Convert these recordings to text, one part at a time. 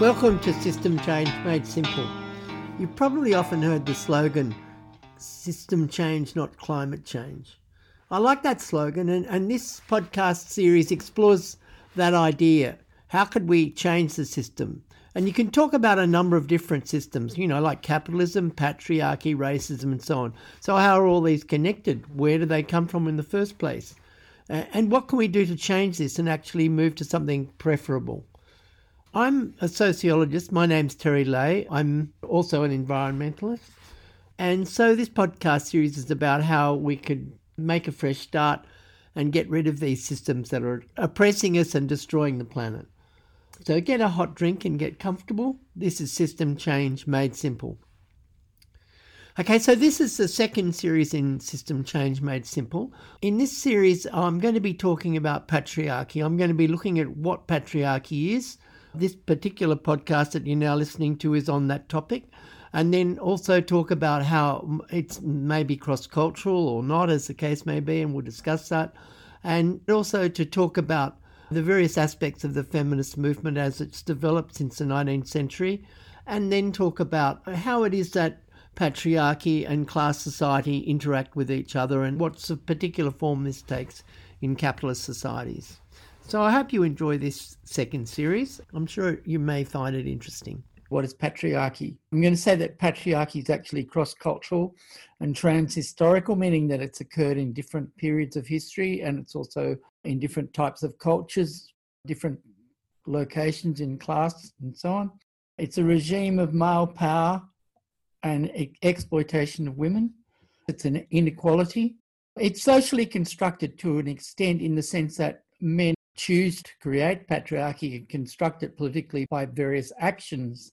Welcome to System Change Made Simple. You've probably often heard the slogan, System Change, not Climate Change. I like that slogan, and, and this podcast series explores that idea. How could we change the system? And you can talk about a number of different systems, you know, like capitalism, patriarchy, racism, and so on. So, how are all these connected? Where do they come from in the first place? And what can we do to change this and actually move to something preferable? I'm a sociologist. My name's Terry Leahy. I'm also an environmentalist. And so this podcast series is about how we could make a fresh start and get rid of these systems that are oppressing us and destroying the planet. So get a hot drink and get comfortable. This is System Change Made Simple. Okay, so this is the second series in System Change Made Simple. In this series, I'm going to be talking about patriarchy. I'm going to be looking at what patriarchy is this particular podcast that you're now listening to is on that topic. And then also talk about how it's maybe cross cultural or not, as the case may be, and we'll discuss that. And also to talk about the various aspects of the feminist movement as it's developed since the 19th century, and then talk about how it is that patriarchy and class society interact with each other and what's a particular form this takes in capitalist societies. So I hope you enjoy this second series. I'm sure you may find it interesting. What is patriarchy? I'm going to say that patriarchy is actually cross cultural and trans historical, meaning that it's occurred in different periods of history and it's also in different types of cultures, different locations in class, and so on. It's a regime of male power and exploitation of women. It's an inequality. It's socially constructed to an extent in the sense that men choose to create patriarchy and construct it politically by various actions,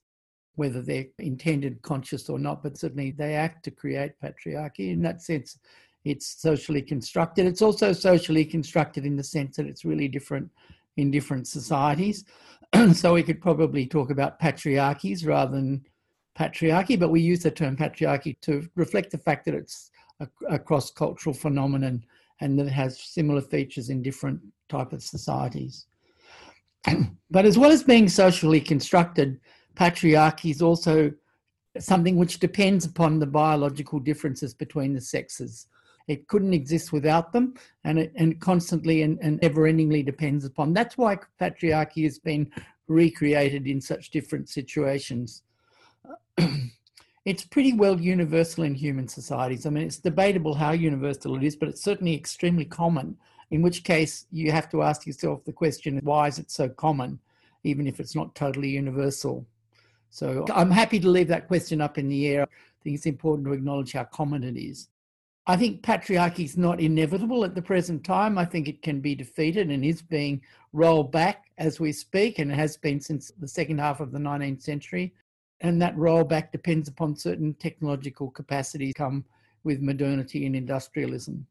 whether they're intended, conscious, or not, but certainly they act to create patriarchy. In that sense, it's socially constructed. It's also socially constructed in the sense that it's really different in different societies. so we could probably talk about patriarchies rather than patriarchy, but we use the term patriarchy to reflect the fact that it's a, a cross cultural phenomenon and that it has similar features in different type of societies. but as well as being socially constructed, patriarchy is also something which depends upon the biological differences between the sexes. It couldn't exist without them, and it and constantly and, and ever-endingly depends upon. That's why patriarchy has been recreated in such different situations. it's pretty well universal in human societies. I mean, it's debatable how universal it is, but it's certainly extremely common in which case you have to ask yourself the question why is it so common, even if it's not totally universal? So I'm happy to leave that question up in the air. I think it's important to acknowledge how common it is. I think patriarchy is not inevitable at the present time. I think it can be defeated and is being rolled back as we speak, and it has been since the second half of the 19th century. And that rollback depends upon certain technological capacities come with modernity and industrialism.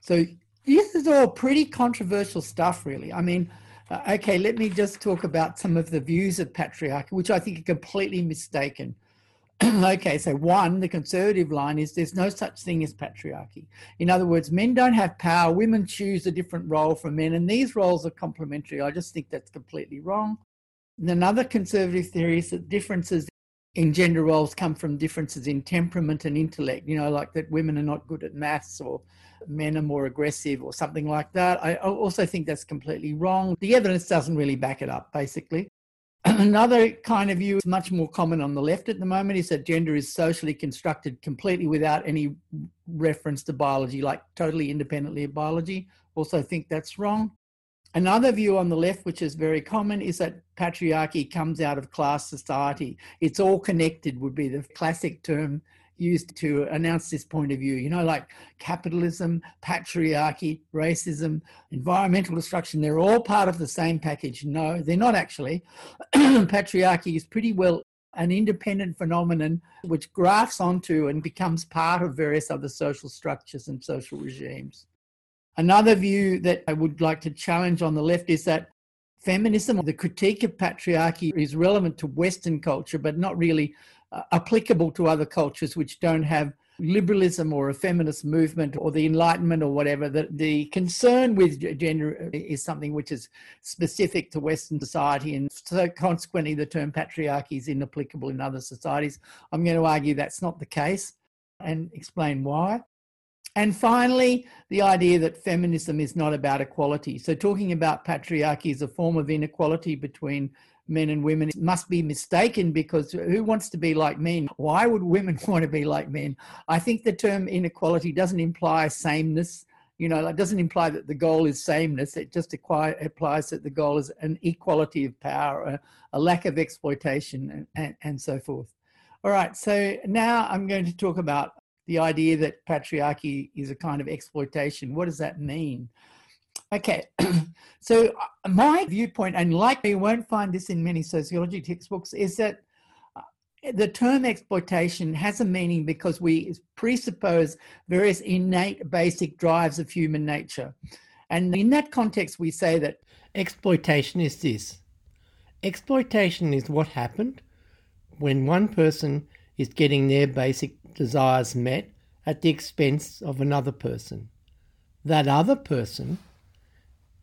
So this is all pretty controversial stuff, really. I mean, uh, okay, let me just talk about some of the views of patriarchy, which I think are completely mistaken. okay, so one, the conservative line is there's no such thing as patriarchy. In other words, men don't have power, women choose a different role from men, and these roles are complementary. I just think that's completely wrong. And another conservative theory is that differences in gender roles come from differences in temperament and intellect, you know, like that women are not good at maths or men are more aggressive or something like that. I also think that's completely wrong. The evidence doesn't really back it up, basically. Another kind of view much more common on the left at the moment is that gender is socially constructed completely without any reference to biology, like totally independently of biology. Also think that's wrong. Another view on the left, which is very common, is that patriarchy comes out of class society. It's all connected, would be the classic term used to announce this point of view. You know, like capitalism, patriarchy, racism, environmental destruction, they're all part of the same package. No, they're not actually. patriarchy is pretty well an independent phenomenon which grafts onto and becomes part of various other social structures and social regimes. Another view that I would like to challenge on the left is that feminism, the critique of patriarchy, is relevant to Western culture, but not really uh, applicable to other cultures which don't have liberalism or a feminist movement or the enlightenment or whatever. That the concern with gender is something which is specific to western society and so consequently the term patriarchy is inapplicable in other societies. I'm going to argue that's not the case and explain why and finally, the idea that feminism is not about equality. So, talking about patriarchy as a form of inequality between men and women must be mistaken because who wants to be like men? Why would women want to be like men? I think the term inequality doesn't imply sameness. You know, it doesn't imply that the goal is sameness. It just implies that the goal is an equality of power, a, lack of exploitation, and, and, and so forth. All right, so now I'm going to talk about the idea that patriarchy is a kind of exploitation. What does that mean? Okay, so uh, my viewpoint, and likely you won't find this in many sociology textbooks, is that uh, the term exploitation has a meaning because we presuppose various innate basic drives of human nature. And in that context, we say that exploitation is this exploitation is what happened when one person is getting their basic desires met at the expense of another person. That other person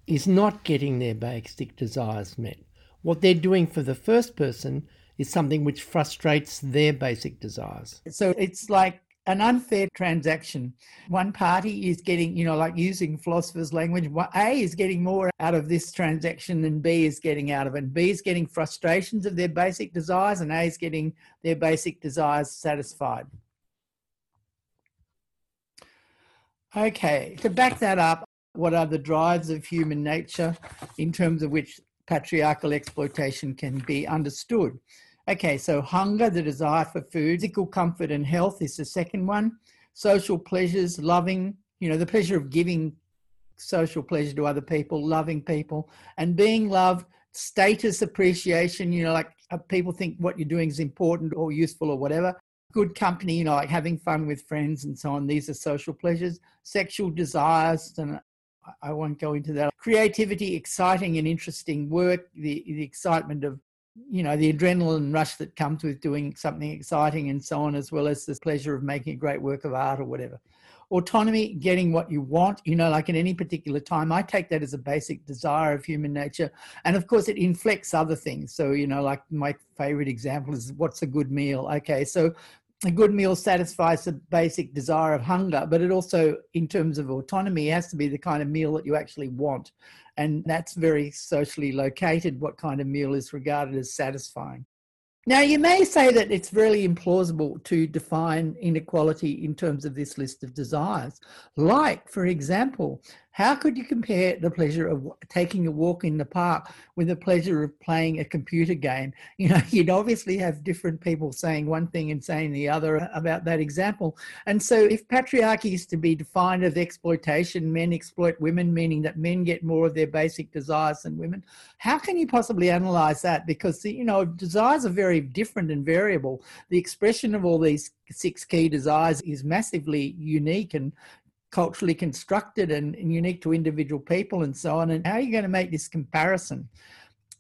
is not getting their basic desires met. What they're doing for the first person is something which frustrates their basic desires. So it's like an unfair transaction. One party is getting, you know, like using philosophers' language, A is getting more out of this transaction than B is getting out of it. B is getting frustrations of their basic desires, and A is getting their basic desires satisfied. Okay, to back that up, what are the drives of human nature in terms of which patriarchal exploitation can be understood? Okay, so hunger, the desire for food, physical comfort and health is the second one. Social pleasures, loving, you know, the pleasure of giving social pleasure to other people, loving people, and being loved, status appreciation, you know, like uh, people think what you're doing is important or useful or whatever. Good company, you know, like having fun with friends and so on. These are social pleasures. Sexual desires, and I won't go into that. Creativity, exciting and interesting work, the, the excitement of you know the adrenaline rush that comes with doing something exciting and so on as well as the pleasure of making a great work of art or whatever. Autonomy getting what you want you know like in any particular time i take that as a basic desire of human nature. And of course it inflects other things. So you know like my favorite example is what's a good meal? Okay so a good meal satisfies the basic desire of hunger, but it also, in terms of autonomy, has to be the kind of meal that you actually want. And that's very socially located, what kind of meal is regarded as satisfying. Now, you may say that it's really implausible to define inequality in terms of this list of desires. Like, for example, how could you compare the pleasure of taking a walk in the park with the pleasure of playing a computer game? You know, you'd obviously have different people saying one thing and saying the other about that example. And so, if patriarchy is to be defined as exploitation, men exploit women, meaning that men get more of their basic desires than women, how can you possibly analyze that? Because, you know, desires are very different and variable. The expression of all these six key desires is massively unique and culturally constructed and, and unique to individual people and so on. And how are you going to make this comparison?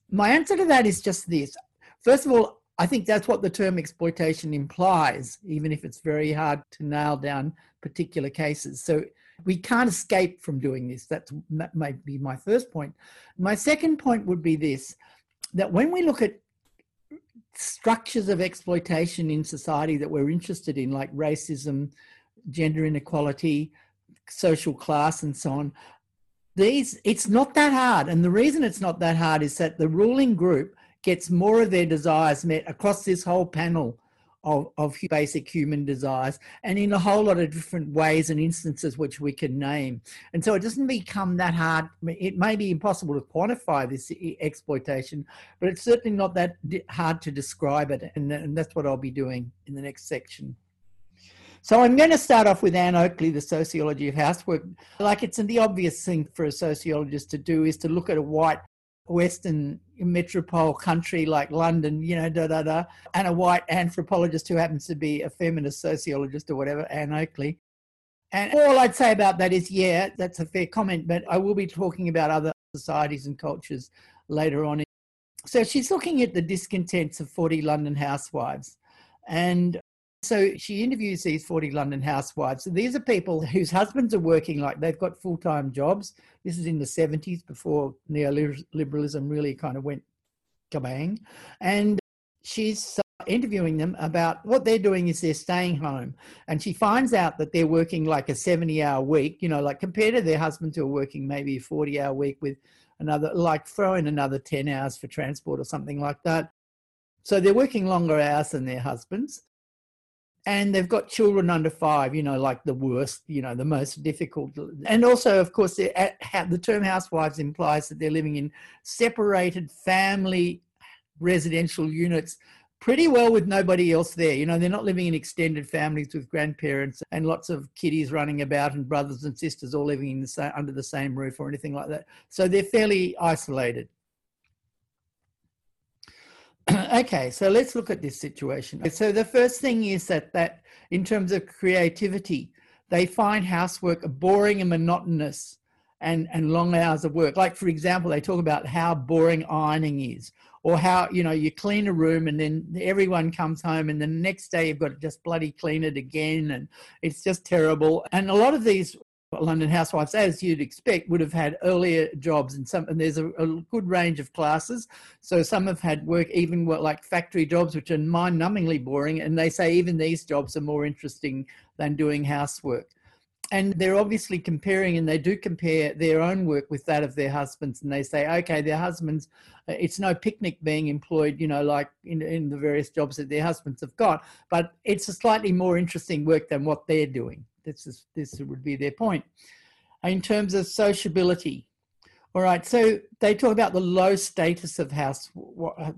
My answer to that is just this. First of all, I think that's what the term exploitation implies, even if it's very hard to nail down particular cases. So we can't escape from doing this. That's, that might be my first point. My second point would be this that when we look at structures of exploitation in society that we're interested in, like racism, gender inequality, social class and so on these it's not that hard. And the reason it's not that hard is that the ruling group gets more of their desires met across this whole panel of, of basic human desires and in a whole lot of different ways and instances which we can name. And so it doesn't become that hard. It may be impossible to quantify this exploitation but it's certainly not that hard to describe it. And, and that's what i'll be doing in the next section so I'm going to start off with Ann Oakley, the sociology of housework. Like it's the obvious thing for a sociologist to do is to look at a white Western metropole country like London, you know, da da da, and a white anthropologist who happens to be a feminist sociologist or whatever, Ann Oakley. And all I'd say about that is, yeah, that's a fair comment, but I will be talking about other societies and cultures later on. So she's looking at the discontents of 40 London housewives. And So she interviews these 40 London housewives. So these are people whose husbands are working like they've got full time jobs. This is in the 70s before neoliberalism really kind of went kabang. And she's interviewing them about what they're doing is they're staying home. And she finds out that they're working like a 70 hour week, you know, like compared to their husbands who are working maybe a 40 hour week with another, like throw in another 10 hours for transport or something like that. So they're working longer hours than their husbands and they've got children under five, you know, like the worst, you know, the most difficult. And also, of course, the term housewives implies that they're living in separated family residential units pretty well with nobody else there. You know, they're not living in extended families with grandparents and lots of kiddies running about and brothers and sisters all living in the same, under the same roof or anything like that. So they're fairly isolated. okay, so let's look at this situation. So the first thing is that that in terms of creativity, they find housework boring and monotonous and, and long hours of work. Like for example, they talk about how boring ironing is, or how you know you clean a room and then everyone comes home and the next day you've got to just bloody clean it again and it's just terrible. And a lot of these London housewives, as you'd expect, would have had earlier jobs, and some and there's a, a, good range of classes. So some have had work even like factory jobs, which are mind-numbingly boring, and they say even these jobs are more interesting than doing housework. And they're obviously comparing, and they do compare their own work with that of their husbands, and they say, okay, their husbands, uh, it's no picnic being employed, you know, like in, in the various jobs that their husbands have got, but it's a slightly more interesting work than what they're doing. This is this would be their point. In terms of sociability, all right. So they talk about the low status of house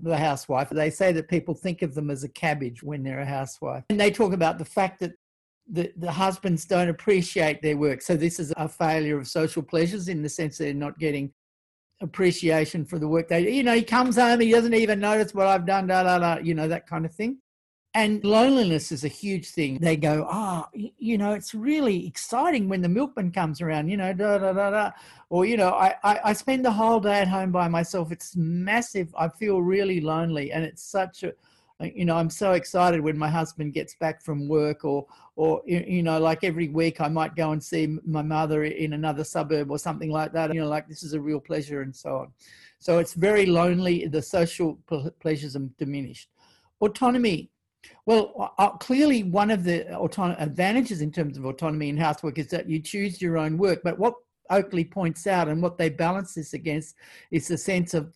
the housewife. They say that people think of them as a cabbage when they're a housewife, and they talk about the fact that the, the husbands don't appreciate their work. So this is a failure of social pleasures in the sense they're not getting appreciation for the work they. You know, he comes home, he doesn't even notice what I've done. Da da da. You know that kind of thing. And loneliness is a huge thing. They go, oh, you know, it's really exciting when the milkman comes around, you know, da da da da. Or, you know, I, I, I spend the whole day at home by myself. It's massive. I feel really lonely. And it's such a, uh, you know, I'm so excited when my husband gets back from work or, or, you know, like every week I might go and see my mother in another suburb or something like that. You know, like this is a real pleasure and so on. So it's very lonely. The social pleasures are diminished. Autonomy well, uh, clearly, one of the advantages in terms of autonomy in housework is that you choose your own work. But what Oakley points out and what they balance this against is the sense of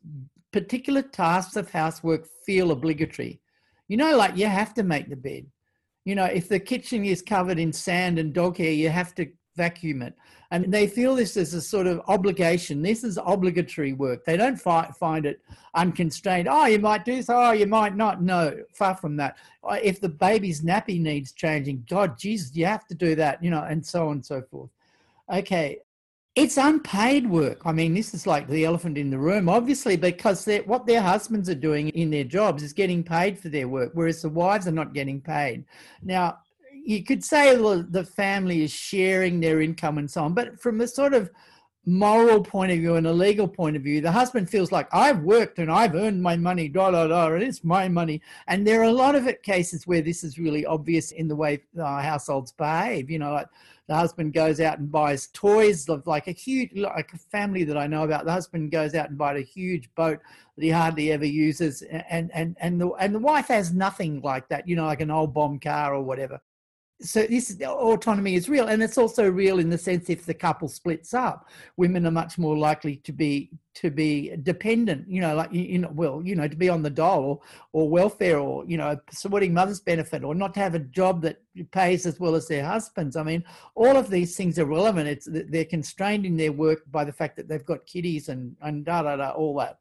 particular tasks of housework feel obligatory. You know, like you have to make the bed. You know, if the kitchen is covered in sand and dog hair, you have to vacuum it. And they feel this as a sort of obligation. This is obligatory work. They don't fi- find it unconstrained. Oh, you might do so. Oh, you might not. No, far from that. Uh, if the baby's nappy needs changing, God, Jesus, you have to do that, you know, and so on and so forth. Okay. It's unpaid work. I mean, this is like the elephant in the room, obviously, because what their husbands are doing in their jobs is getting paid for their work, whereas the wives are not getting paid. Now, you could say well, the family is sharing their income and so on, but from a sort of moral point of view and a legal point of view, the husband feels like I've worked and I've earned my money, da da da, and it's my money. And there are a lot of it cases where this is really obvious in the way households behave. You know, like the husband goes out and buys toys of like a huge, like a family that I know about. The husband goes out and buys a huge boat that he hardly ever uses, and and and the and the wife has nothing like that. You know, like an old bomb car or whatever so this autonomy is real and it's also real in the sense if the couple splits up women are much more likely to be to be dependent you know like you know well you know to be on the dole or, or welfare or you know supporting mother's benefit or not to have a job that pays as well as their husbands. I mean all of these things are relevant. It's they're constrained in their work by the fact that they've got kiddies and and da da da all that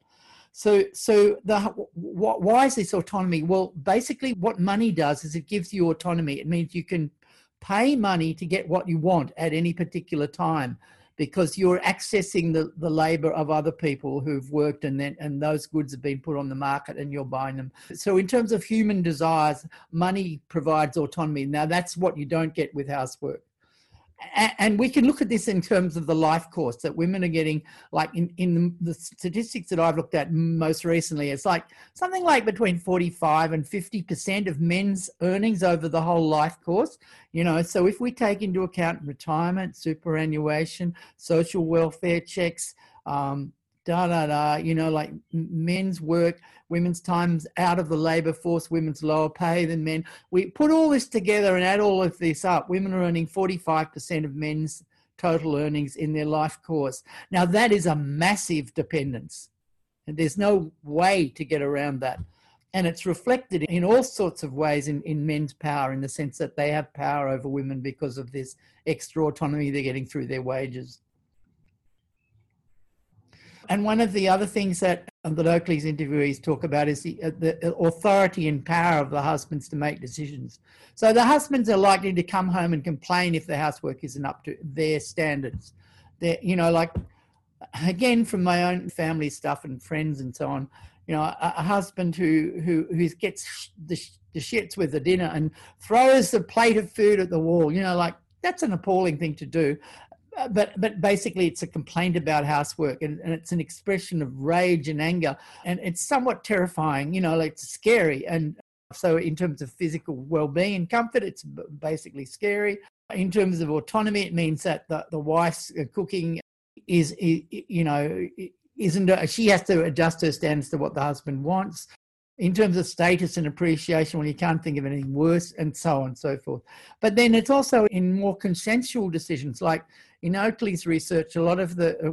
so, so the why is this autonomy? Well, basically, what money does is it gives you autonomy. It means you can pay money to get what you want at any particular time because you're accessing the, the labor of other people who've worked and then and those goods have been put on the market and you're buying them so in terms of human desires money provides autonomy now that's what you don't get with housework and we can look at this in terms of the life course that women are getting like in, in the statistics that i've looked at most recently it's like something like between 45 and 50 percent of men's earnings over the whole life course you know? So if we take into account retirement superannuation social welfare checks um, da da da, you know, like men's work, women's times out of the labor force, women's lower pay than men. We put all this together and add all of this up. Women are earning 45% of men's total earnings in their life course. Now, that is a massive dependence. And there's no way to get around that. And it's reflected in all sorts of ways in, in men's power, in the sense that they have power over women because of this extra autonomy they're getting through their wages. And one of the other things that the Oakley's interviewees talk about is the, uh, the authority and power of the husbands to make decisions. So the husbands are likely to come home and complain if the housework isn't up to their standards. They're, you know, like again from my own family stuff and friends and so on. You know, a, a husband who who who gets the, the shits with the dinner and throws the plate of food at the wall. You know, like that's an appalling thing to do. Uh, but but basically it's a complaint about housework and, and it's an expression of rage and anger and it's somewhat terrifying you know like it's scary and so in terms of physical well-being and comfort it's basically scary. In terms of autonomy it means that the, the wife's uh, cooking is, you know isn't a, she has to adjust her standards to what the husband wants in terms of status and appreciation when you can't think of anything worse and so on and so forth but then it's also in more consensual decisions like in Oakley's research, a lot of the, uh,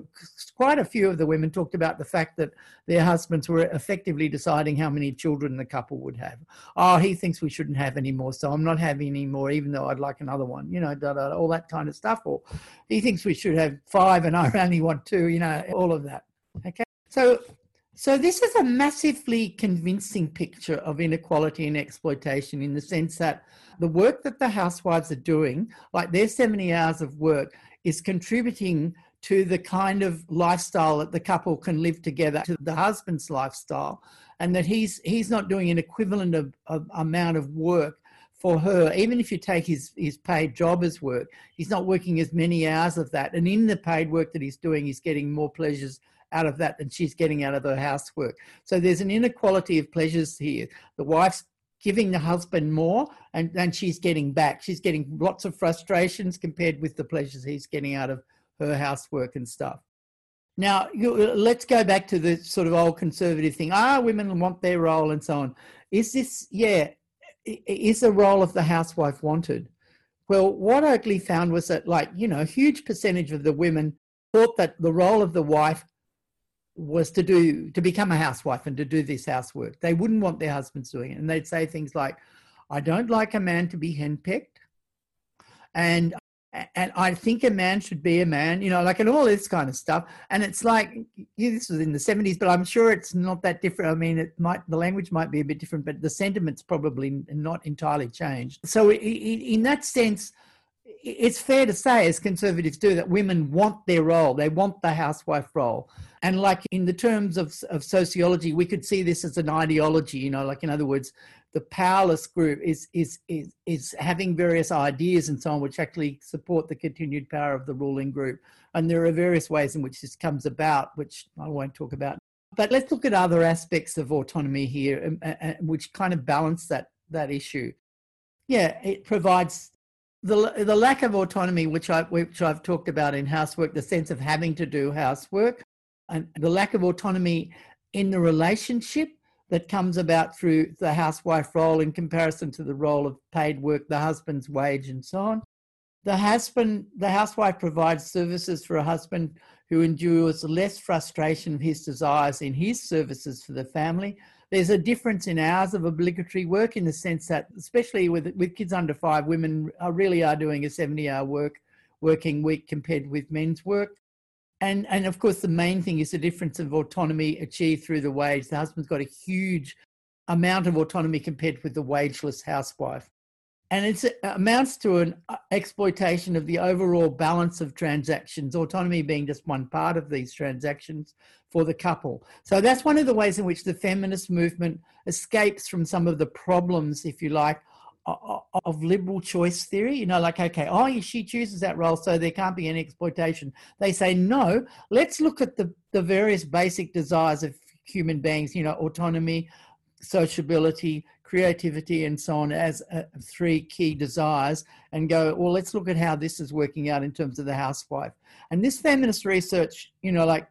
quite a few of the women talked about the fact that their husbands were effectively deciding how many children the couple would have. Oh, he thinks we shouldn't have any more, so I'm not having any more, even though I'd like another one, you know, da, da, all that kind of stuff. Or he thinks we should have five and I only want two, you know, all of that. Okay. So so this is a massively convincing picture of inequality and exploitation in the sense that the work that the housewives are doing, like their 70 hours of work, is contributing to the kind of lifestyle that the couple can live together, to the husband's lifestyle, and that he's he's not doing an equivalent of, of amount of work for her, even if you take his, his paid job as work, he's not working as many hours of that. And in the paid work that he's doing, he's getting more pleasures out of that than she's getting out of her housework. So there's an inequality of pleasures here. The wife's giving the husband more and, and she's getting back. She's getting lots of frustrations compared with the pleasures he's getting out of her housework and stuff. Now, let's go back to the sort of old conservative thing. Ah, women want their role and so on. Is this, yeah, is the role of the housewife wanted? Well, what Oakley found was that, like, you know, a huge percentage of the women thought that the role of the wife was to do to become a housewife and to do this housework. They wouldn't want their husbands doing it, and they'd say things like, "I don't like a man to be henpecked," and and I think a man should be a man, you know, like and all this kind of stuff. And it's like this was in the seventies, but I'm sure it's not that different. I mean, it might the language might be a bit different, but the sentiment's probably not entirely changed. So in that sense it's fair to say, as conservatives do, that women want their role. They want the housewife role. And like in the terms of, of sociology, we could see this as an ideology, you know, like in other words, the powerless group is, is, is, is having various ideas and so on, which actually support the continued power of the ruling group. And there are various ways in which this comes about, which I won't talk about. But let's look at other aspects of autonomy here, um, uh, uh, which kind of balance that, that issue. Yeah, it provides the the lack of autonomy, which I which I've talked about in housework, the sense of having to do housework, and the lack of autonomy in the relationship that comes about through the housewife role in comparison to the role of paid work, the husband's wage, and so on. The husband, the housewife provides services for a husband who endures less frustration of his desires in his services for the family there's a difference in hours of obligatory work in the sense that, especially with with kids under five, women are really are doing a 70-hour work working week compared with men's work. And and of course, the main thing is the difference of autonomy achieved through the wage. The husband's got a huge amount of autonomy compared with the wageless housewife and it amounts to an uh, exploitation of the overall balance of transactions autonomy being just one part of these transactions for the couple so that's one of the ways in which the feminist movement escapes from some of the problems if you like of liberal choice theory. You know, like, okay, oh, she chooses that role, so there can't be any exploitation. They say, no, let's look at the, the various basic desires of human beings, you know, autonomy, sociability, creativity, and so on as uh, three key desires, and go, well, let's look at how this is working out in terms of the housewife. And this feminist research, you know, like,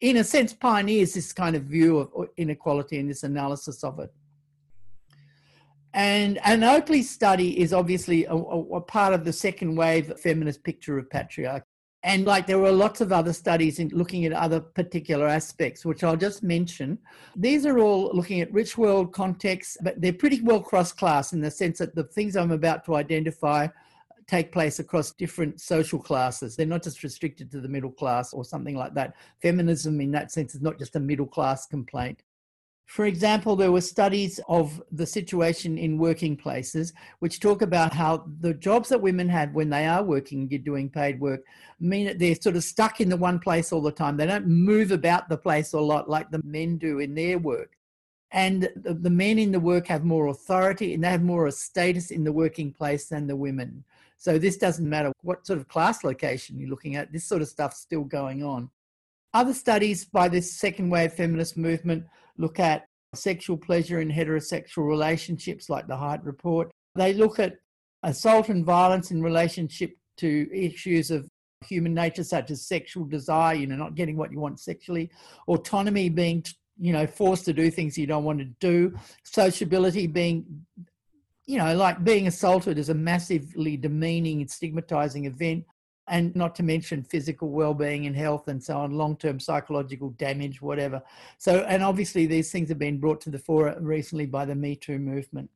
in a sense, pioneers this kind of view of inequality and this analysis of it. And an Oakley study is obviously a, a, part of the second wave feminist picture of patriarchy. And like there were lots of other studies in looking at other particular aspects, which I'll just mention. These are all looking at rich world contexts, but they're pretty well cross class in the sense that the things I'm about to identify take place across different social classes. They're not just restricted to the middle class or something like that. Feminism, in that sense, is not just a middle class complaint. For example, there were studies of the situation in working places which talk about how the jobs that women have when they are working, you're doing paid work, mean that they're sort of stuck in the one place all the time. They don't move about the place a lot like the men do in their work. And the men in the work have more authority and they have more status in the working place than the women. So this doesn't matter what sort of class location you're looking at, this sort of stuff's still going on. Other studies by this second wave feminist movement look at sexual pleasure in heterosexual relationships, like the Hite Report. They look at assault and violence in relationship to issues of human nature, such as sexual desire, you know, not getting what you want sexually, autonomy being, you know, forced to do things you don't want to do, sociability being, you know, like being assaulted is a massively demeaning and stigmatizing event and not to mention physical well-being and health and so on long-term psychological damage whatever so and obviously these things have been brought to the fore recently by the me too movement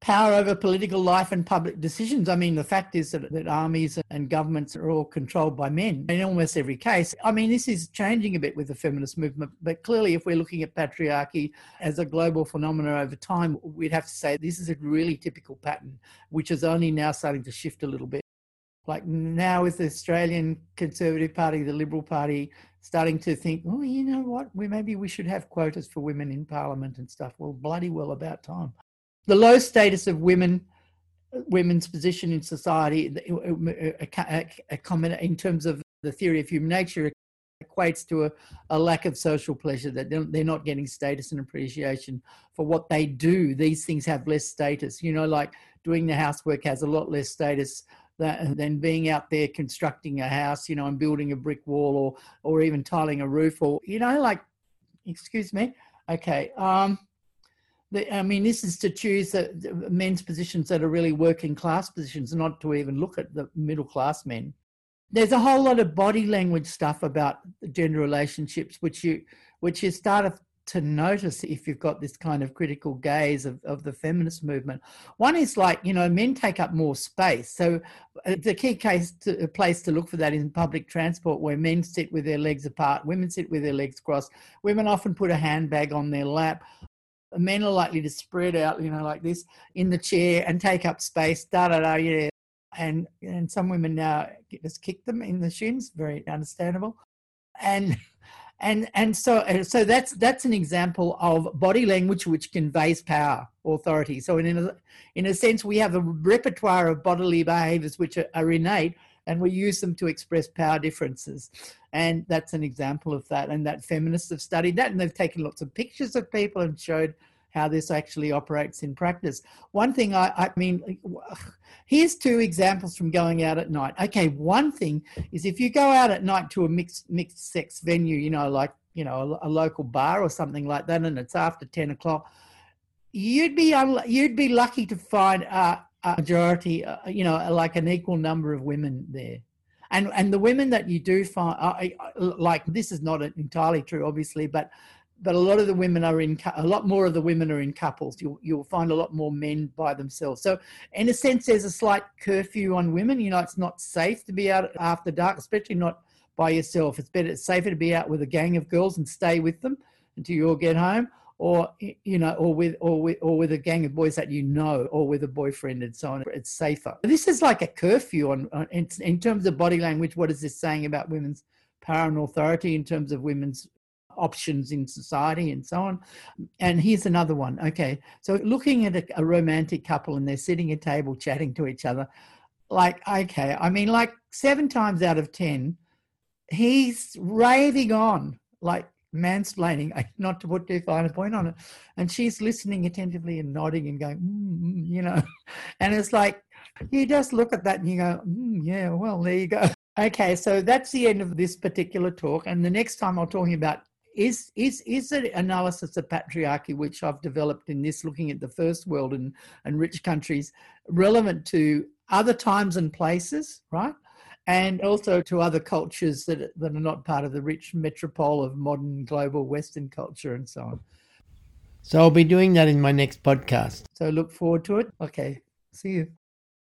power over political life and public decisions. I mean, the fact is that, that armies and governments are all controlled by men in almost every case. I mean, this is changing a bit with the feminist movement, but clearly, if we're looking at patriarchy as a global phenomenon over time, we'd have to say this is a really typical pattern, which is only now starting to shift a little bit like now is the Australian Conservative Party, the Liberal Party, starting to think, oh, you know what, we maybe we should have quotas for women in Parliament and stuff. Well, bloody well about time. The low status of women, women's position in society, uh, uh, uh, in terms of the theory of human nature, equates to a, a lack of social pleasure that they're not getting status and appreciation for what they do. These things have less status. You know, like doing the housework has a lot less status that, than being out there constructing a house, you know, and building a brick wall or or even tiling a roof or you know, like, excuse me, okay. Um, the, I mean, this is to choose the, the men's positions that are really working class positions, not to even look at the middle class men. There's a whole lot of body language stuff about gender relationships, which you which you start to notice if you've got this kind of critical gaze of, of the feminist movement. One is like, you know, men take up more space. So uh, the key case to, place to look for that is in public transport where men sit with their legs apart, women sit with their legs crossed. Women often put a handbag on their lap. Men are likely to spread out, you know, like this in the chair and take up space, da da da, yeah. And, and some women now just kick them in the shins, very understandable. And and and so so that's that's an example of body language which conveys power authority. So in a, in a sense we have a repertoire of bodily behaviors which are, are innate and we use them to express power differences. And that's an example of that and that feminists have studied that and they've taken lots of pictures of people and showed how this actually operates in practice. One thing I, I mean, here's two examples from going out at night. Okay, one thing is if you go out at night to a mixed mixed sex venue, you know, like you know a, a local bar or something like that, and it's after ten o'clock, you'd be you'd be lucky to find a, majority, uh, you know, like an equal number of women there. And, and the women that you do find, like this is not entirely true, obviously, but but a lot of the women are in a lot more of the women are in couples. You'll you'll find a lot more men by themselves. So in a sense there's a slight curfew on women. You know it's not safe to be out after dark especially not by yourself. It's better it's safer to be out with a gang of girls and stay with them until you all get home or you know or with or with or with a gang of boys that you know or with a boyfriend and so on. It's safer. This is like a curfew on, on in, in terms of body language. What is this saying about women's power and authority in terms of women's options in society and so on. And here's another one. Okay. So looking at a, a romantic couple and they're sitting at a table chatting to each other, like, okay, I mean, like seven times out of 10, he's raving on, like mansplaining, not to put too fine a point on it. And she's listening attentively and nodding and going, mm, you know, and it's like, you just look at that and you go, mm, yeah, well, there you go. Okay, so that's the end of this particular talk. And the next time I'm talking about is is is the analysis of patriarchy which I've developed in this looking at the first world and, and rich countries relevant to other times and places, right? And also to other cultures that, that are not part of the rich metropole of modern global Western culture and so on. So I'll be doing that in my next podcast. So look forward to it. Okay. See you.